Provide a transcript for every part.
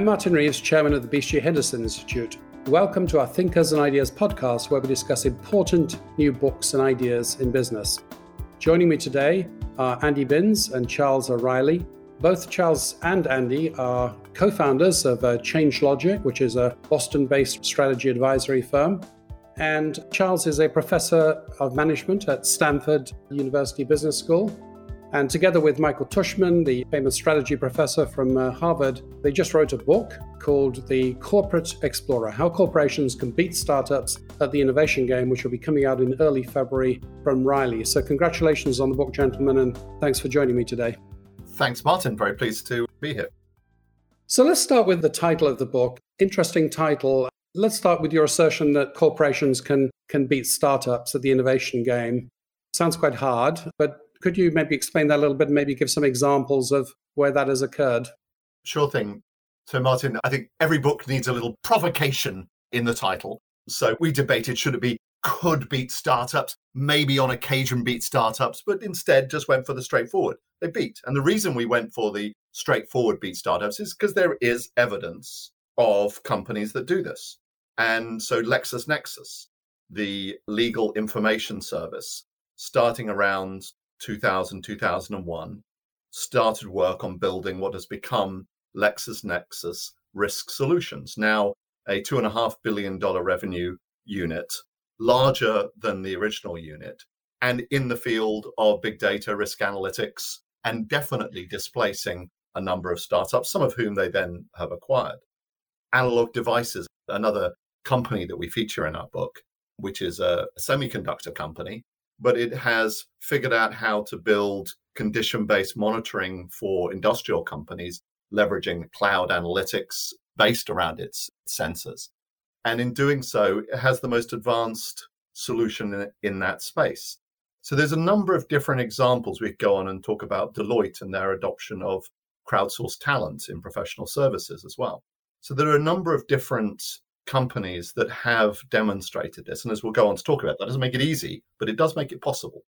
I'm Martin Reeves, Chairman of the BCG Henderson Institute. Welcome to our Thinkers and Ideas podcast, where we discuss important new books and ideas in business. Joining me today are Andy Binns and Charles O'Reilly. Both Charles and Andy are co founders of uh, ChangeLogic, which is a Boston based strategy advisory firm. And Charles is a professor of management at Stanford University Business School and together with Michael Tushman, the famous strategy professor from uh, Harvard, they just wrote a book called The Corporate Explorer How Corporations Can Beat Startups at the Innovation Game, which will be coming out in early February from Wiley. So, congratulations on the book, gentlemen, and thanks for joining me today. Thanks, Martin. Very pleased to be here. So, let's start with the title of the book. Interesting title. Let's start with your assertion that corporations can, can beat startups at the innovation game. Sounds quite hard, but could you maybe explain that a little bit and maybe give some examples of where that has occurred? Sure thing. So, Martin, I think every book needs a little provocation in the title. So, we debated should it be could beat startups, maybe on occasion beat startups, but instead just went for the straightforward. They beat. And the reason we went for the straightforward beat startups is because there is evidence of companies that do this. And so LexisNexis, the legal information service, starting around 2000, 2001, started work on building what has become LexisNexis Risk Solutions, now a $2.5 billion revenue unit, larger than the original unit, and in the field of big data, risk analytics, and definitely displacing a number of startups, some of whom they then have acquired. Analog Devices, another company that we feature in our book, which is a semiconductor company but it has figured out how to build condition based monitoring for industrial companies, leveraging cloud analytics based around its sensors. And in doing so, it has the most advanced solution in, in that space. So there's a number of different examples. We go on and talk about Deloitte and their adoption of crowdsourced talent in professional services as well. So there are a number of different companies that have demonstrated this. And as we'll go on to talk about, that doesn't make it easy, but it does make it possible.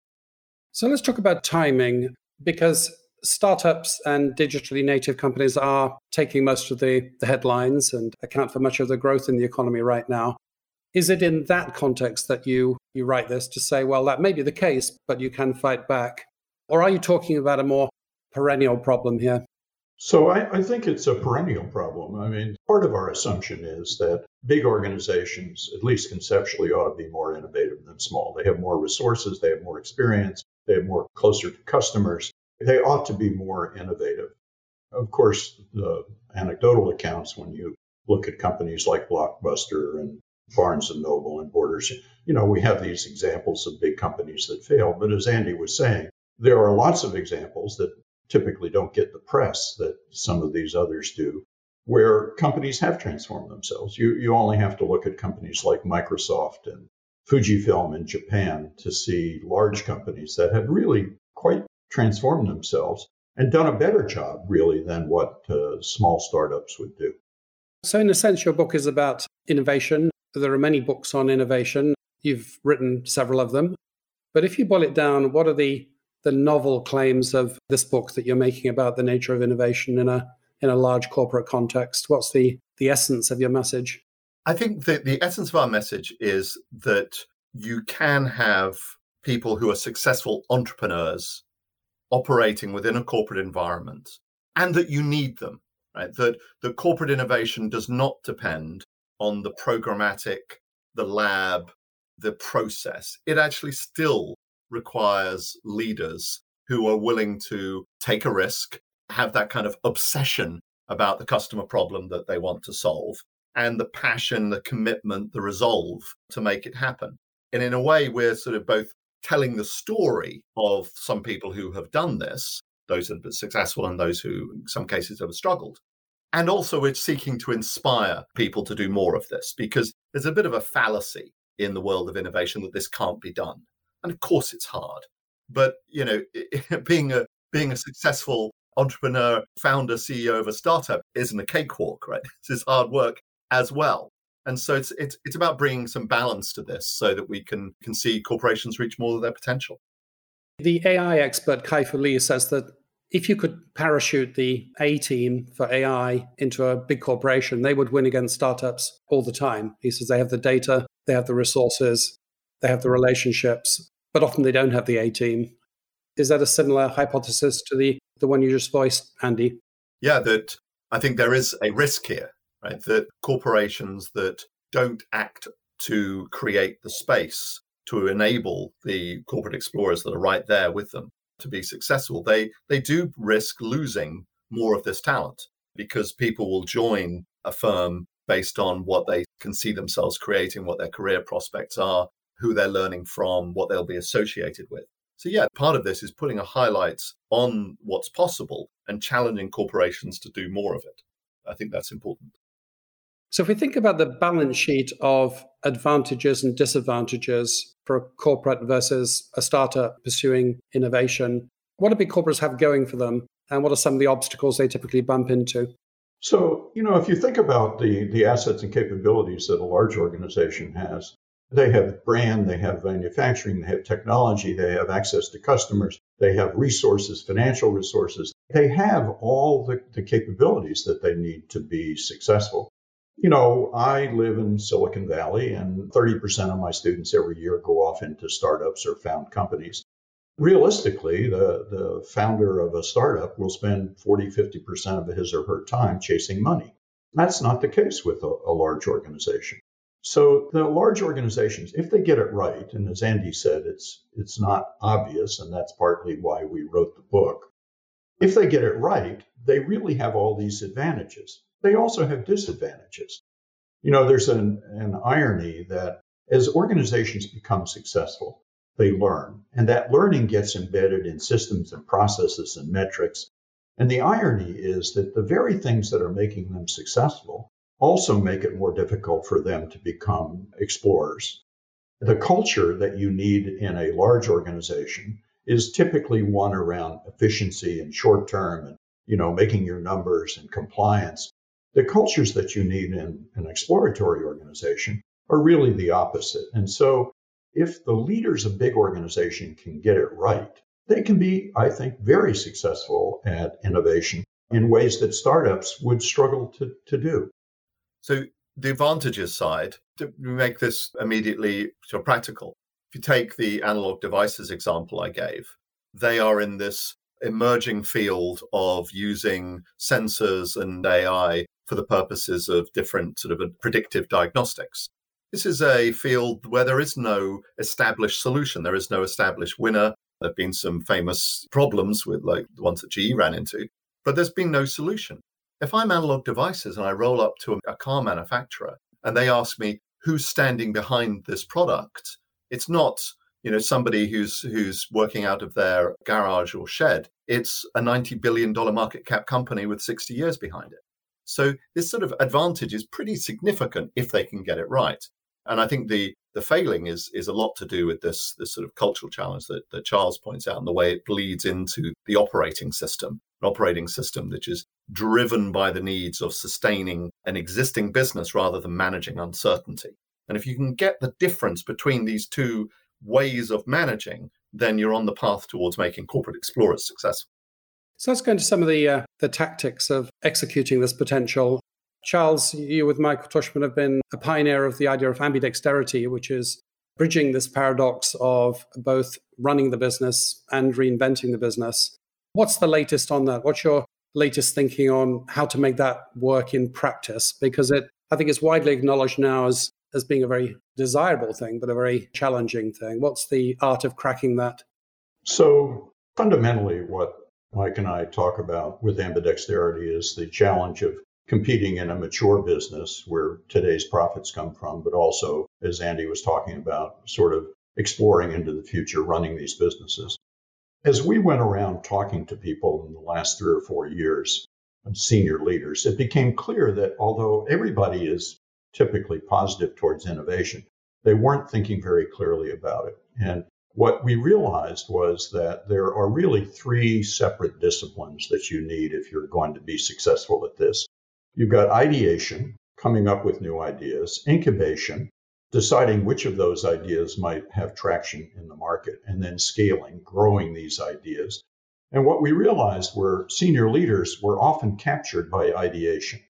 So let's talk about timing because startups and digitally native companies are taking most of the, the headlines and account for much of the growth in the economy right now. Is it in that context that you, you write this to say, well, that may be the case, but you can fight back? Or are you talking about a more perennial problem here? So I, I, think it's a perennial problem. I mean, part of our assumption is that big organizations, at least conceptually, ought to be more innovative than small. They have more resources, they have more experience, they have more closer to customers. They ought to be more innovative. Of course, the anecdotal accounts when you look at companies like Blockbuster and Barnes and Noble and Borders, you know, we have these examples of big companies that fail. But as Andy was saying, there are lots of examples that typically don't get the press that some of these others do, where companies have transformed themselves. You, you only have to look at companies like Microsoft and Fujifilm in Japan to see large companies that have really quite transformed themselves and done a better job, really, than what uh, small startups would do. So, in a sense, your book is about innovation. There are many books on innovation. You've written several of them. But if you boil it down, what are the the novel claims of this book that you're making about the nature of innovation in a in a large corporate context? What's the the essence of your message? I think that the essence of our message is that you can have people who are successful entrepreneurs operating within a corporate environment and that you need them, right? That the corporate innovation does not depend on the programmatic, the lab, the process. It actually still requires leaders who are willing to take a risk, have that kind of obsession about the customer problem that they want to solve, and the passion, the commitment, the resolve to make it happen. And in a way, we're sort of both telling the story of some people who have done this, those that have been successful and those who, in some cases, have struggled. And also, we're seeking to inspire people to do more of this because there's a bit of a fallacy in the world of innovation that this can't be done. And of course, it's hard. But you know, being a being a successful entrepreneur, founder, CEO of a startup isn't a cakewalk, right? This is hard work as well. And so it's it's it's about bringing some balance to this so that we can can see corporations reach more of their potential. The AI expert Kai-Fu Lee says that if you could parachute the A team for AI into a big corporation, they would win against startups all the time. He says they have the data, they have the resources, they have the relationships, but often they don't have the A team. Is that a similar hypothesis to the, the one you just voiced, Andy? Yeah, that I think there is a risk here, right? That corporations that don't act to create the space to enable the corporate explorers that are right there with them to be successful, they they do risk losing more of this talent because people will join a firm based on what they can see themselves creating, what their career prospects are, who they're learning from, what they'll be associated with. So, yeah, part of this is putting a highlight on what's possible and challenging corporations to do more of it. I think that's important. So, if we think about the balance sheet of advantages and disadvantages for a corporate versus a startup pursuing innovation, what do big corporates have going for them? And what are some of the obstacles they typically bump into? So, you know, if you think about the, the assets and capabilities that a large organization has, they have brand, they have manufacturing, they have technology, they have access to customers, they have resources, financial resources. They have all the, the capabilities that they need to be successful. You know, I live in Silicon Valley, and 30% of my students every year go off into startups or found companies. Realistically, the, the founder of a startup will spend 40, 50% of his or her time chasing money. That's not the case with a, a large organization. So the large organizations, if they get it right, and as Andy said, it's it's not obvious, and that's partly why we wrote the book. If they get it right, they really have all these advantages they also have disadvantages. You know, there's an, an irony that as organizations become successful, they learn, and that learning gets embedded in systems and processes and metrics. And the irony is that the very things that are making them successful also make it more difficult for them to become explorers. The culture that you need in a large organization is typically one around efficiency and short term and you know making your numbers and compliance the cultures that you need in an exploratory organization are really the opposite. And so, if the leaders of big organization can get it right, they can be, I think, very successful at innovation in ways that startups would struggle to, to do. So, the advantages side, to make this immediately sort of practical, if you take the analog devices example I gave, they are in this emerging field of using sensors and AI for the purposes of different sort of predictive diagnostics. This is a field where there is no established solution. There is no established winner. There have been some famous problems with like the ones that GE ran into, but there's been no solution. If I'm analog devices and I roll up to a car manufacturer and they ask me who's standing behind this product, it's not you know somebody who's who's working out of their garage or shed. It's a 90 billion dollar market cap company with 60 years behind it. So this sort of advantage is pretty significant if they can get it right. And I think the the failing is is a lot to do with this this sort of cultural challenge that, that Charles points out and the way it bleeds into the operating system, an operating system which is driven by the needs of sustaining an existing business rather than managing uncertainty. And if you can get the difference between these two ways of managing, then you're on the path towards making corporate explorers successful. So let's go into some of the uh, the tactics of executing this potential. Charles, you with Michael Tushman have been a pioneer of the idea of ambidexterity, which is bridging this paradox of both running the business and reinventing the business. What's the latest on that? What's your latest thinking on how to make that work in practice? Because it, I think, it's widely acknowledged now as as being a very desirable thing, but a very challenging thing. What's the art of cracking that? So fundamentally, what Mike and I talk about with ambidexterity is the challenge of competing in a mature business where today's profits come from, but also, as Andy was talking about, sort of exploring into the future, running these businesses. As we went around talking to people in the last three or four years, senior leaders, it became clear that although everybody is typically positive towards innovation, they weren't thinking very clearly about it. And what we realized was that there are really three separate disciplines that you need if you're going to be successful at this. You've got ideation, coming up with new ideas, incubation, deciding which of those ideas might have traction in the market, and then scaling, growing these ideas. And what we realized were senior leaders were often captured by ideation.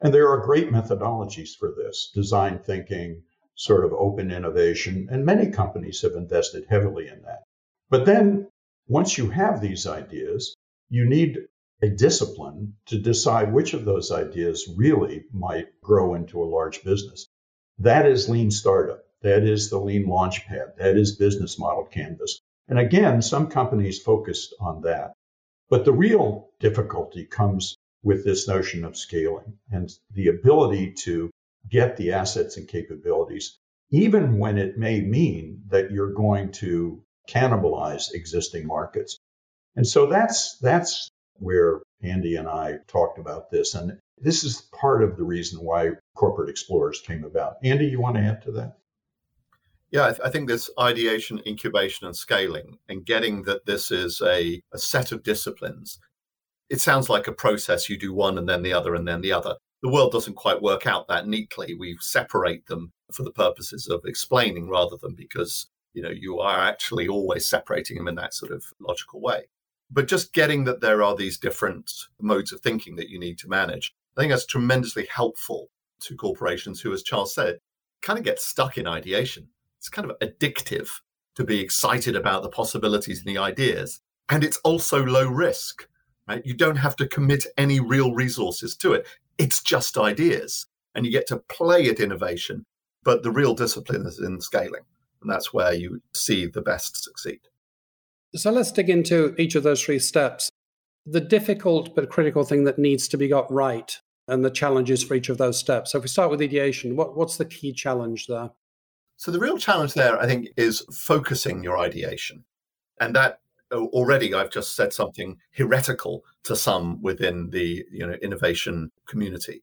And there are great methodologies for this design thinking, sort of open innovation, and many companies have invested heavily in that. But then once you have these ideas, you need a discipline to decide which of those ideas really might grow into a large business. That is lean startup. That is the lean launchpad. That is business model canvas. And again, some companies focused on that. But the real difficulty comes with this notion of scaling and the ability to get the assets and capabilities, even when it may mean that you're going to cannibalize existing markets. And so that's that's where Andy and I talked about this. And this is part of the reason why Corporate Explorers came about. Andy, you want to add to that? Yeah, I, th- I, think this ideation, incubation, and scaling, and getting that this is a, a set of disciplines, it sounds like a process. You do one and then the other and then the other. The world doesn't quite work out that neatly. We separate them for the purposes of explaining rather than because you know you are actually always separating them in that sort of logical way. But just getting that there are these different modes of thinking that you need to manage, I think that's tremendously helpful to corporations who, as Charles said, kind of get stuck in ideation it's kind of addictive to be excited about the possibilities and the ideas. And it's also low risk, right? You don't have to commit any real resources to it. It's just ideas and you get to play at innovation. But the real discipline is in scaling. And that's where you see the best succeed. So let's dig into each of those three steps. The difficult but critical thing that needs to be got right and the challenges for each of those steps. So if we start with ideation, what, what's the key challenge there? So the real challenge there, I think, is focusing your ideation. And that uh, already I've just said something heretical to some within the you know innovation community.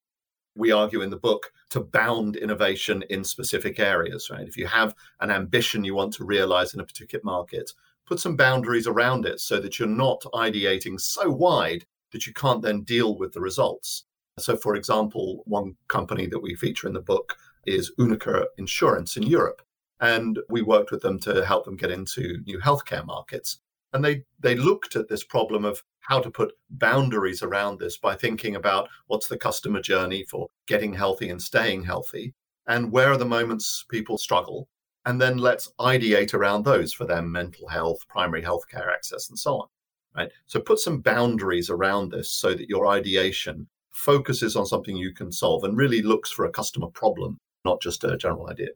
We argue in the book to bound innovation in specific areas, right? If you have an ambition you want to realize in a particular market, put some boundaries around it so that you're not ideating so wide that you can't then deal with the results. So, for example, one company that we feature in the book is UNIQA Insurance in Europe. And we worked with them to help them get into new healthcare markets. And they, they looked at this problem of how to put boundaries around this by thinking about what's the customer journey for getting healthy and staying healthy, and where are the moments people struggle. And then let's ideate around those for their mental health, primary healthcare access, and so on. Right. So put some boundaries around this so that your ideation focuses on something you can solve and really looks for a customer problem not just a general idea.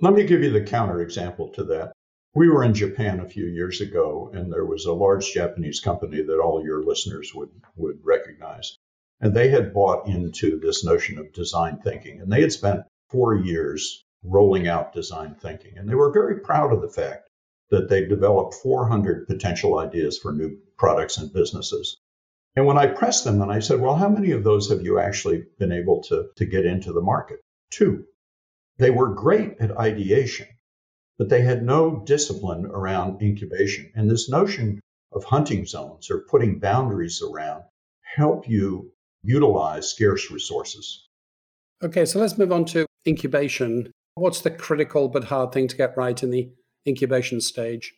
Let me give you the counterexample to that. We were in Japan a few years ago, and there was a large Japanese company that all your listeners would, would recognize. And they had bought into this notion of design thinking, and they had spent four years rolling out design thinking. And they were very proud of the fact that they developed 400 potential ideas for new products and businesses. And when I pressed them and I said, Well, how many of those have you actually been able to, to get into the market? Two. They were great at ideation, but they had no discipline around incubation. And this notion of hunting zones or putting boundaries around help you utilize scarce resources. Okay, so let's move on to incubation. What's the critical but hard thing to get right in the incubation stage?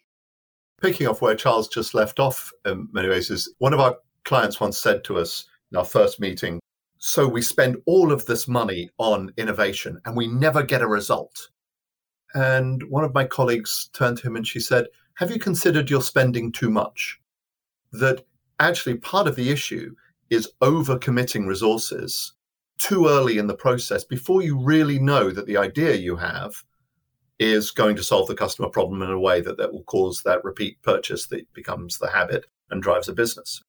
Picking off where Charles just left off in many ways is one of our clients once said to us in our first meeting, so we spend all of this money on innovation and we never get a result. And one of my colleagues turned to him and she said, Have you considered you're spending too much? That actually part of the issue is overcommitting resources too early in the process before you really know that the idea you have is going to solve the customer problem in a way that, that will cause that repeat purchase that becomes the habit and drives a business.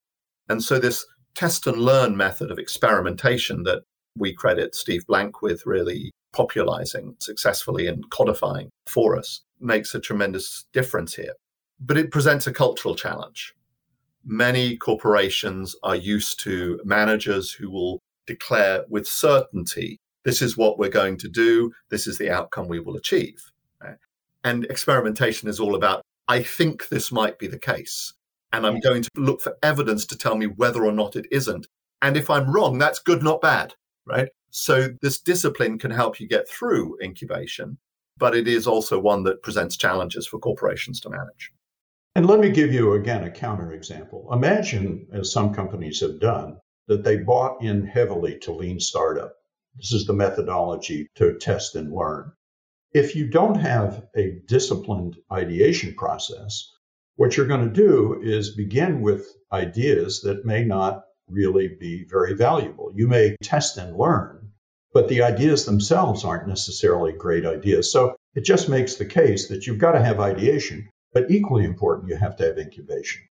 And so this test and learn method of experimentation that we credit Steve Blank with really popularizing successfully and codifying for us makes a tremendous difference here. But it presents a cultural challenge. Many corporations are used to managers who will declare with certainty this is what we're going to do, this is the outcome we will achieve. And experimentation is all about, I think this might be the case and I'm going to look for evidence to tell me whether or not it isn't. And if I'm wrong, that's good, not bad, right? So this discipline can help you get through incubation, but it is also one that presents challenges for corporations to manage. And let me give you again a counterexample. Imagine, as some companies have done, that they bought in heavily to lean startup. This is the methodology to test and learn. If you don't have a disciplined ideation process, what you're going to do is begin with ideas that may not really be very valuable. You may test and learn, but the ideas themselves aren't necessarily great ideas. So it just makes the case that you've got to have ideation, but equally important, you have to have incubation.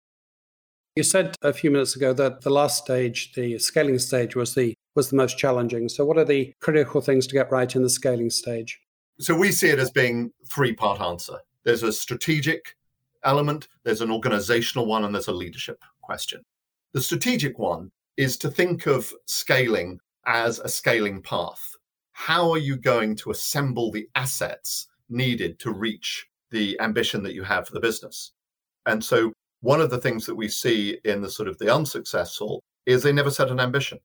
You said a few minutes ago that the last stage, the scaling stage, was the was the most challenging. So, what are the critical things to get right in the scaling stage? So, we see it as being three part answer. There's a strategic element, there's an organizational one, and there's a leadership question. The strategic one is to think of scaling as a scaling path. How are you going to assemble the assets needed to reach the ambition that you have for the business? And so one of the things that we see in the sort of the unsuccessful is they never set an ambition.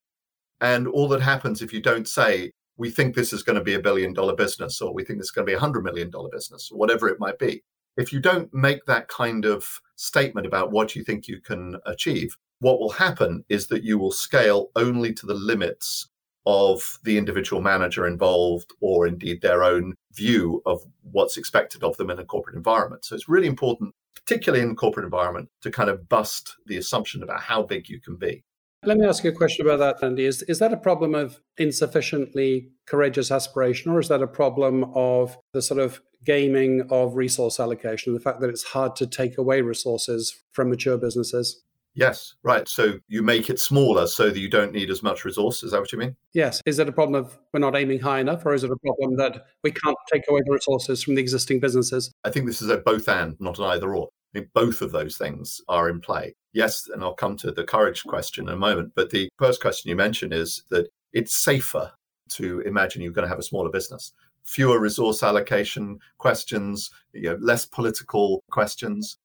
And all that happens if you don't say, we think this is going to be a billion dollar business, or we think this is going to be a hundred million dollar business, or whatever it might be. If you don't make that kind of statement about what you think you can achieve, what will happen is that you will scale only to the limits of the individual manager involved or indeed their own view of what's expected of them in a corporate environment. So it's really important particularly in the corporate environment, to kind of bust the assumption about how big you can be. Let me ask you a question about that, Andy. Is, is that a problem of insufficiently courageous aspiration, or is that a problem of the sort of gaming of resource allocation, the fact that it's hard to take away resources from mature businesses? Yes, right. So you make it smaller so that you don't need as much resource. Is that what you mean? Yes. Is it a problem of we're not aiming high enough, or is it a problem that we can't take away the resources from the existing businesses? I think this is a both and, not an either or. I think both of those things are in play. Yes, and I'll come to the courage question in a moment. But the first question you mentioned is that it's safer to imagine you're going to have a smaller business. Fewer resource allocation questions, you know, less political questions.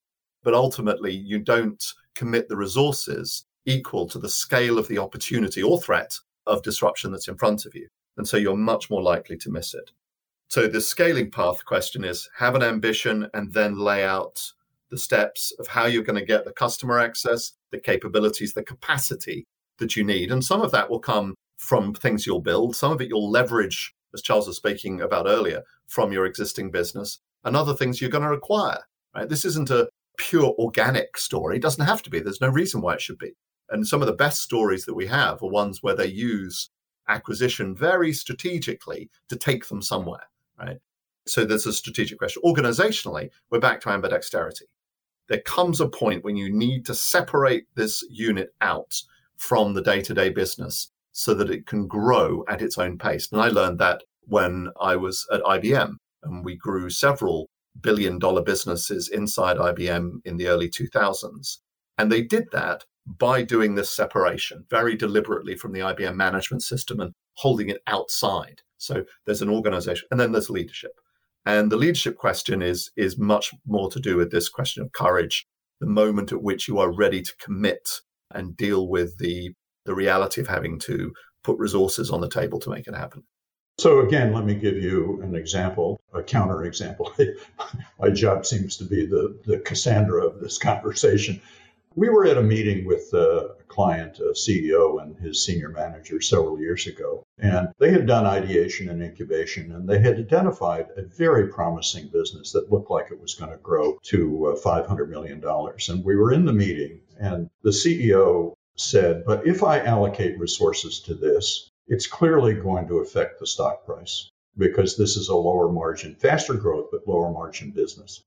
But ultimately, you don't commit the resources equal to the scale of the opportunity or threat of disruption that's in front of you. And so you're much more likely to miss it. So the scaling path question is have an ambition and then lay out the steps of how you're going to get the customer access, the capabilities, the capacity that you need. And some of that will come from things you'll build. Some of it you'll leverage, as Charles was speaking about earlier, from your existing business and other things you're going to require. Right? This isn't a pure organic story. It doesn't have to be. There's no reason why it should be. And some of the best stories that we have are ones where they use acquisition very strategically to take them somewhere, right? So there's a strategic question. Organizationally, we're back to ambidexterity. There comes a point when you need to separate this unit out from the day to day business so that it can grow at its own pace. And I learned that when I was at IBM and we grew several billion dollar businesses inside IBM in the early 2000s. And they did that by doing this separation very deliberately from the IBM management system and holding it outside. So there's an organization and then there's leadership. And the leadership question is, is much more to do with this question of courage, the moment at which you are ready to commit and deal with the, the reality of having to put resources on the table to make it happen. So again, let me give you an example, a counter example. My job seems to be the, the Cassandra of this conversation. We were at a meeting with a client, a CEO, and his senior manager several years ago, and they had done ideation and incubation, and they had identified a very promising business that looked like it was going to grow to uh, $500 million. And we were in the meeting, and the CEO said, But if I allocate resources to this, it's clearly going to affect the stock price because this is a lower margin, faster growth, but lower margin business.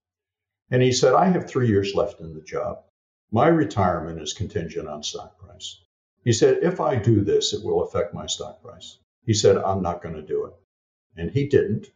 And he said, I have three years left in the job. My retirement is contingent on stock price. He said, if I do this, it will affect my stock price. He said, I'm not going to do it. And he didn't.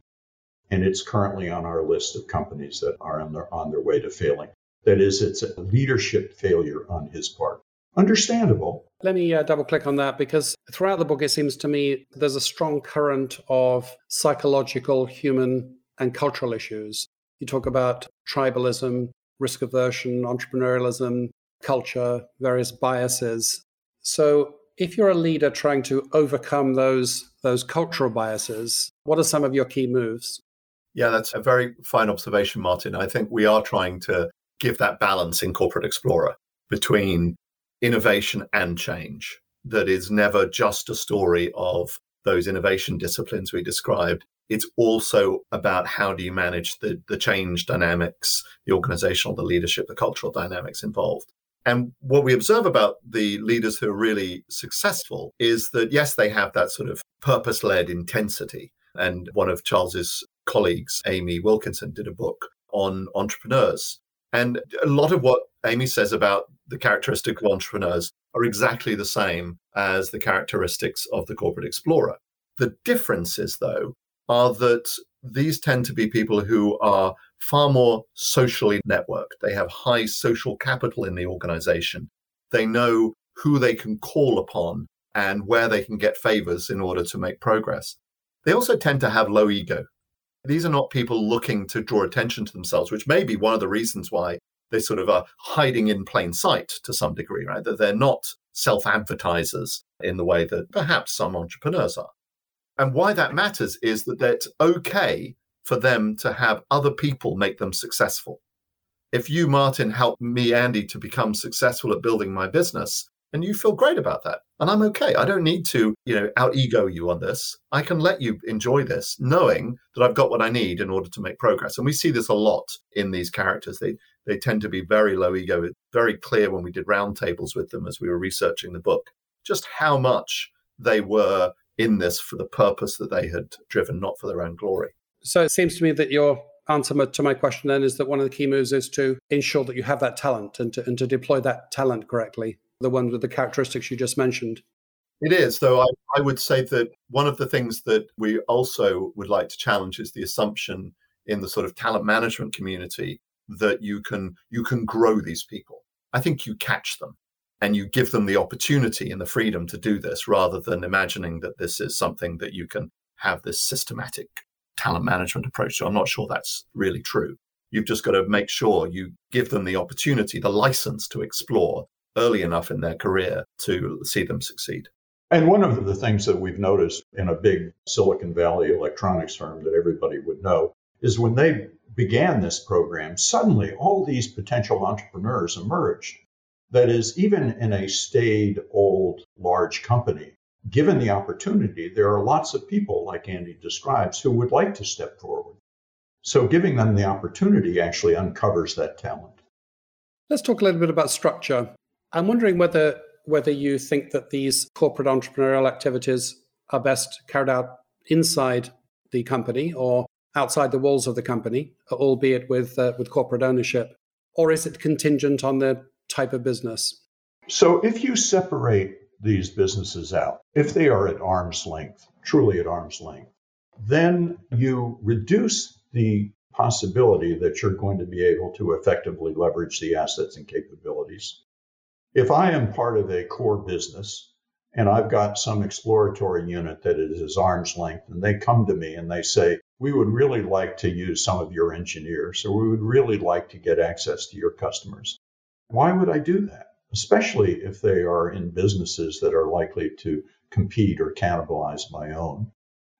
And it's currently on our list of companies that are on their, on their way to failing. That is, it's a leadership failure on his part. Understandable. Let me uh, double click on that because throughout the book, it seems to me there's a strong current of psychological, human, and cultural issues. You talk about tribalism, risk aversion, entrepreneurialism, culture, various biases. So, if you're a leader trying to overcome those those cultural biases, what are some of your key moves? Yeah, that's a very fine observation, Martin. I think we are trying to give that balance in Corporate Explorer between innovation and change. That is never just a story of those innovation disciplines we described. It's also about how do you manage the, the change dynamics, the organizational, the leadership, the cultural dynamics involved. And what we observe about the leaders who are really successful is that, yes, they have that sort of purpose led intensity. And one of Charles's colleagues, Amy Wilkinson, did a book on entrepreneurs. And a lot of what Amy says about the characteristic of entrepreneurs are exactly the same as the characteristics of the corporate explorer. The differences, though, are that these tend to be people who are far more socially networked. They have high social capital in the organization. They know who they can call upon and where they can get favors in order to make progress. They also tend to have low ego. These are not people looking to draw attention to themselves, which may be one of the reasons why they sort of are hiding in plain sight to some degree, right? That they're not self advertisers in the way that perhaps some entrepreneurs are. And why that matters is that it's okay for them to have other people make them successful. If you, Martin, help me, Andy, to become successful at building my business, and you feel great about that, and I'm okay. I don't need to, you know, out ego you on this. I can let you enjoy this, knowing that I've got what I need in order to make progress. And we see this a lot in these characters. They they tend to be very low ego. Very clear when we did roundtables with them as we were researching the book, just how much they were in this for the purpose that they had driven, not for their own glory. So it seems to me that your answer to my question then is that one of the key moves is to ensure that you have that talent and to, and to deploy that talent correctly, the ones with the characteristics you just mentioned. It is, though I, I would say that one of the things that we also would like to challenge is the assumption in the sort of talent management community that you can you can grow these people. I think you catch them and you give them the opportunity and the freedom to do this rather than imagining that this is something that you can have this systematic talent management approach. So I'm not sure that's really true. You've just got to make sure you give them the opportunity, the license to explore early enough in their career to see them succeed. And one of the things that we've noticed in a big Silicon Valley electronics firm that everybody would know is when they began this program, suddenly all these potential entrepreneurs emerged. That is, even in a staid, old, large company, given the opportunity, there are lots of people, like Andy describes, who would like to step forward. So giving them the opportunity actually uncovers that talent. Let's talk a little bit about structure. I'm wondering whether whether you think that these corporate entrepreneurial activities are best carried out inside the company or outside the walls of the company, albeit with uh, with corporate ownership, or is it contingent on the type of business? So, if you separate these businesses out, if they are at arm's length, truly at arm's length, then you reduce the possibility that you're going to be able to effectively leverage the assets and capabilities. If I am part of a core business and I've got some exploratory unit that is arm's length, and they come to me and they say, we would really like to use some of your engineers, or we would really like to get access to your customers. Why would I do that? Especially if they are in businesses that are likely to compete or cannibalize my own.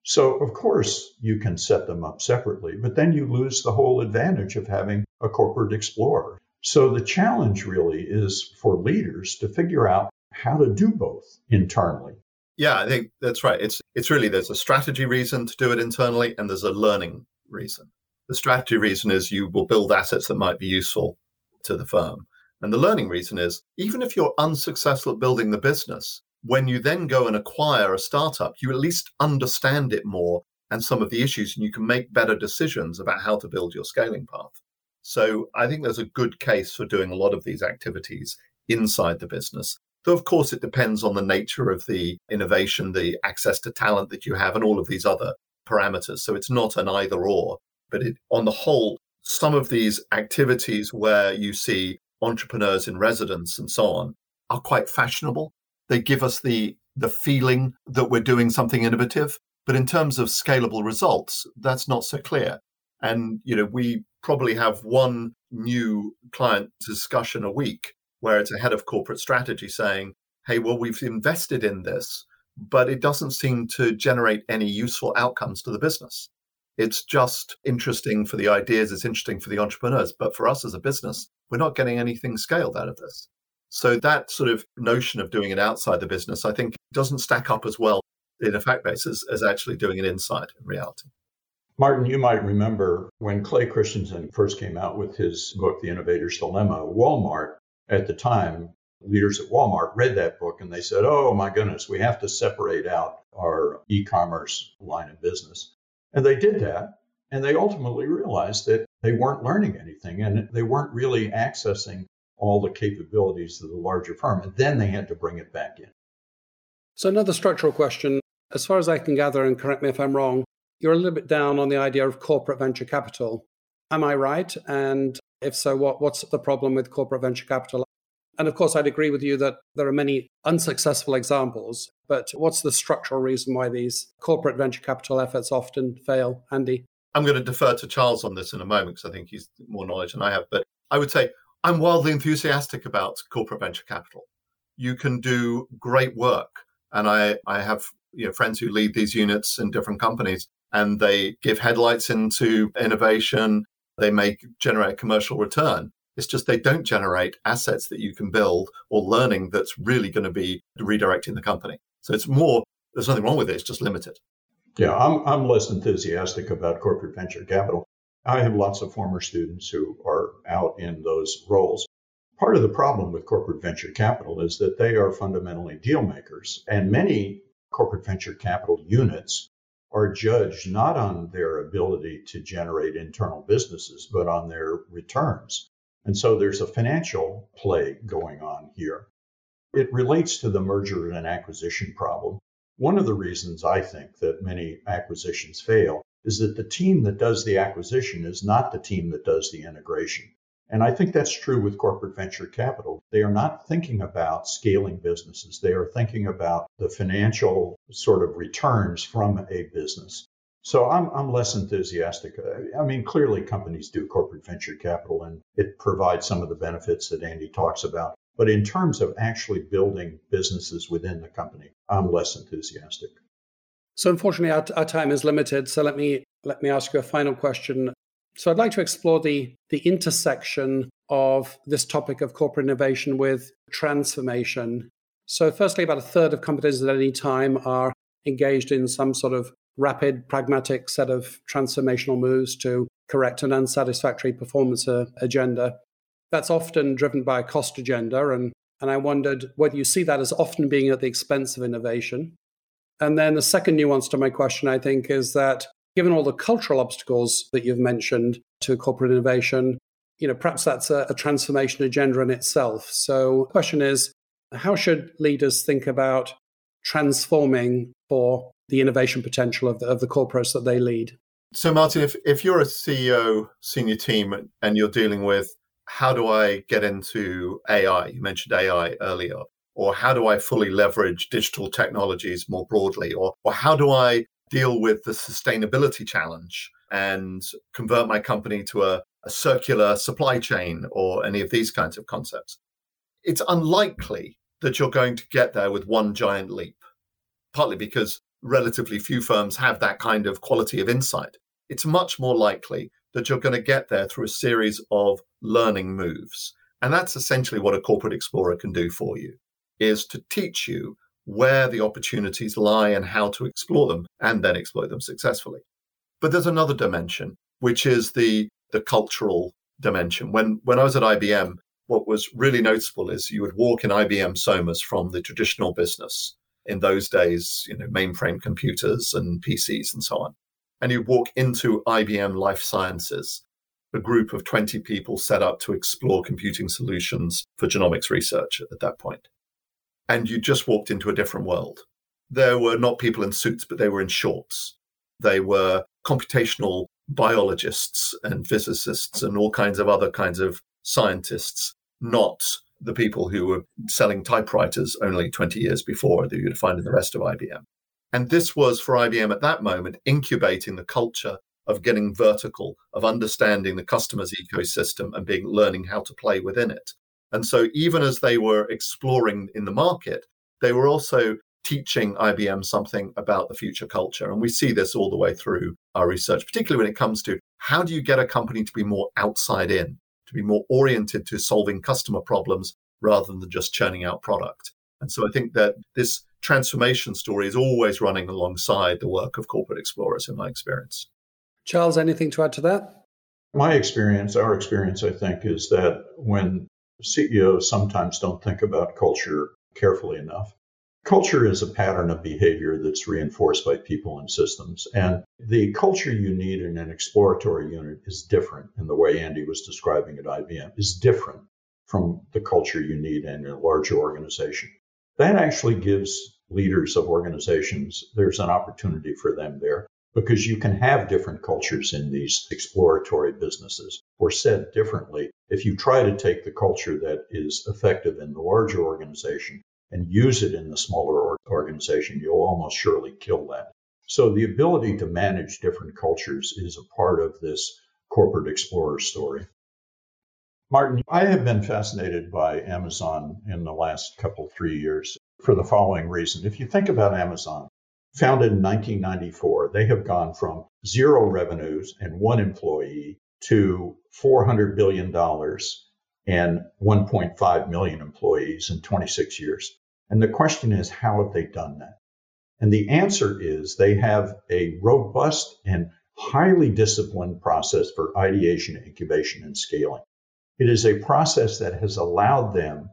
So, of course, you can set them up separately, but then you lose the whole advantage of having a corporate explorer. So, the challenge really is for leaders to figure out how to do both internally. Yeah, I think that's right. It's it's really there's a strategy reason to do it internally and there's a learning reason. The strategy reason is you will build assets that might be useful to the firm. And the learning reason is even if you're unsuccessful at building the business, when you then go and acquire a startup, you at least understand it more and some of the issues, and you can make better decisions about how to build your scaling path. So I think there's a good case for doing a lot of these activities inside the business. Though, of course, it depends on the nature of the innovation, the access to talent that you have, and all of these other parameters. So it's not an either or, but it, on the whole, some of these activities where you see entrepreneurs in residence and so on are quite fashionable. They give us the the feeling that we're doing something innovative, but in terms of scalable results, that's not so clear. And you know, we probably have one new client discussion a week where it's a head of corporate strategy saying, hey, well, we've invested in this, but it doesn't seem to generate any useful outcomes to the business. It's just interesting for the ideas, it's interesting for the entrepreneurs. But for us as a business, we're not getting anything scaled out of this. So that sort of notion of doing it outside the business, I think, doesn't stack up as well in a fact base as, as actually doing it inside in reality. Martin, you might remember when Clay Christensen first came out with his book, The Innovator's Dilemma, Walmart at the time, leaders at Walmart read that book and they said, oh my goodness, we have to separate out our e commerce line of business. And they did that. And they ultimately realized that they weren't learning anything and they weren't really accessing all the capabilities of the larger firm. And then they had to bring it back in. So, another structural question. As far as I can gather, and correct me if I'm wrong, you're a little bit down on the idea of corporate venture capital. Am I right? And if so, what, what's the problem with corporate venture capital? And of course, I'd agree with you that there are many unsuccessful examples, but what's the structural reason why these corporate venture capital efforts often fail, Andy? I'm going to defer to Charles on this in a moment because I think he's more knowledge than I have. But I would say I'm wildly enthusiastic about corporate venture capital. You can do great work. And I, I have you know, friends who lead these units in different companies and they give headlights into innovation. They make generate commercial return. It's just they don't generate assets that you can build or learning that's really going to be redirecting the company. So it's more, there's nothing wrong with it, it's just limited. Yeah, I'm, I'm less enthusiastic about corporate venture capital. I have lots of former students who are out in those roles. Part of the problem with corporate venture capital is that they are fundamentally deal makers, and many corporate venture capital units are judged not on their ability to generate internal businesses, but on their returns. And so there's a financial play going on here. It relates to the merger and acquisition problem. One of the reasons I think that many acquisitions fail is that the team that does the acquisition is not the team that does the integration. And I think that's true with corporate venture capital. They are not thinking about scaling businesses. They are thinking about the financial sort of returns from a business. So I'm, I'm less enthusiastic. I mean, clearly companies do corporate venture capital and it provides some of the benefits that Andy talks about. But in terms of actually building businesses within the company, I'm less enthusiastic. So unfortunately, our, our time is limited. So let me let me ask you a final question. So I'd like to explore the the intersection of this topic of corporate innovation with transformation. So firstly, about a third of companies at any time are engaged in some sort of rapid, pragmatic set of transformational moves to correct an unsatisfactory performance uh, agenda. That's often driven by a cost agenda. And, and I wondered whether you see that as often being at the expense of innovation. And then the second nuance to my question, I think, is that given all the cultural obstacles that you've mentioned to corporate innovation, you know, perhaps that's a, a transformation agenda in itself. So the question is, how should leaders think about transforming for the innovation potential of the, of the corporates that they lead. So, Martin, if, if you're a CEO, senior team, and you're dealing with how do I get into AI? You mentioned AI earlier. Or how do I fully leverage digital technologies more broadly? Or, or how do I deal with the sustainability challenge and convert my company to a, a circular supply chain or any of these kinds of concepts? It's unlikely that you're going to get there with one giant leap, partly because relatively few firms have that kind of quality of insight. It's much more likely that you're going to get there through a series of learning moves. And that's essentially what a corporate explorer can do for you is to teach you where the opportunities lie and how to explore them and then exploit them successfully. But there's another dimension, which is the the cultural dimension. When when I was at IBM, what was really noticeable is you would walk in IBM Somers from the traditional business in those days, you know, mainframe computers and PCs and so on. And you'd walk into IBM Life Sciences, a group of 20 people set up to explore computing solutions for genomics research at that point. And you just walked into a different world. There were not people in suits, but they were in shorts. They were computational biologists and physicists and all kinds of other kinds of scientists, not the people who were selling typewriters only 20 years before that you'd find in the rest of IBM. And this was for IBM at that moment incubating the culture of getting vertical, of understanding the customer's ecosystem and being learning how to play within it. And so even as they were exploring in the market, they were also teaching IBM something about the future culture. And we see this all the way through our research, particularly when it comes to how do you get a company to be more outside in, to be more oriented to solving customer problems rather than just churning out product. And so I think that this transformation story is always running alongside the work of corporate explorers, in my experience. Charles, anything to add to that? My experience, our experience, I think, is that when CEOs sometimes don't think about culture carefully enough, Culture is a pattern of behavior that's reinforced by people and systems. And the culture you need in an exploratory unit is different in the way Andy was describing at IBM, is different from the culture you need in a larger organization. That actually gives leaders of organizations, there's an opportunity for them there because you can have different cultures in these exploratory businesses. Or said differently, if you try to take the culture that is effective in the larger organization and use it in the smaller organization, you'll almost surely kill that. So the ability to manage different cultures is a part of this corporate explorer story. Martin, I have been fascinated by Amazon in the last couple, three years for the following reason. If you think about Amazon, founded in 1994, they have gone from zero revenues and one employee to $400 billion and 1.5 million employees in 26 years. And the question is, how have they done that? And the answer is they have a robust and highly disciplined process for ideation, incubation, and scaling. It is a process that has allowed them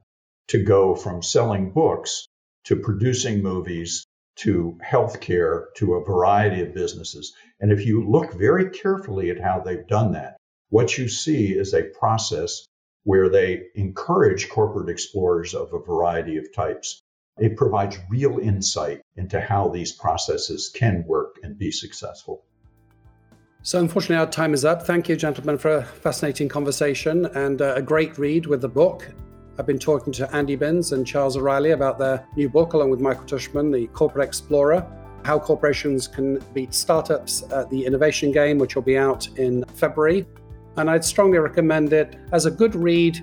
to go from selling books to producing movies to healthcare to a variety of businesses. And if you look very carefully at how they've done that, what you see is a process where they encourage corporate explorers of a variety of types it provides real insight into how these processes can work and be successful. So, unfortunately, our time is up. Thank you, gentlemen, for a fascinating conversation and uh, a great read with the book. I've been talking to Andy Binns and Charles O'Reilly about their new book, along with Michael Tushman, The Corporate Explorer How Corporations Can Beat Startups at the Innovation Game, which will be out in February. And I'd strongly recommend it as a good read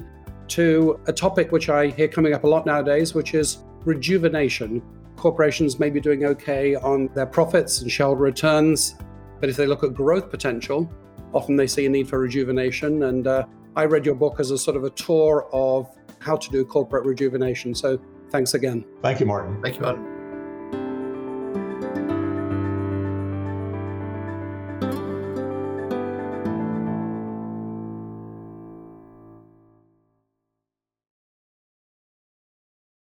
to a topic which I hear coming up a lot nowadays, which is rejuvenation. Corporations may be doing okay on their profits and shareholder returns, but if they look at growth potential, often they see a need for rejuvenation. And uh, I read your book as a sort of a tour of how to do corporate rejuvenation. So thanks again. Thank you, Martin. Thank you, Martin.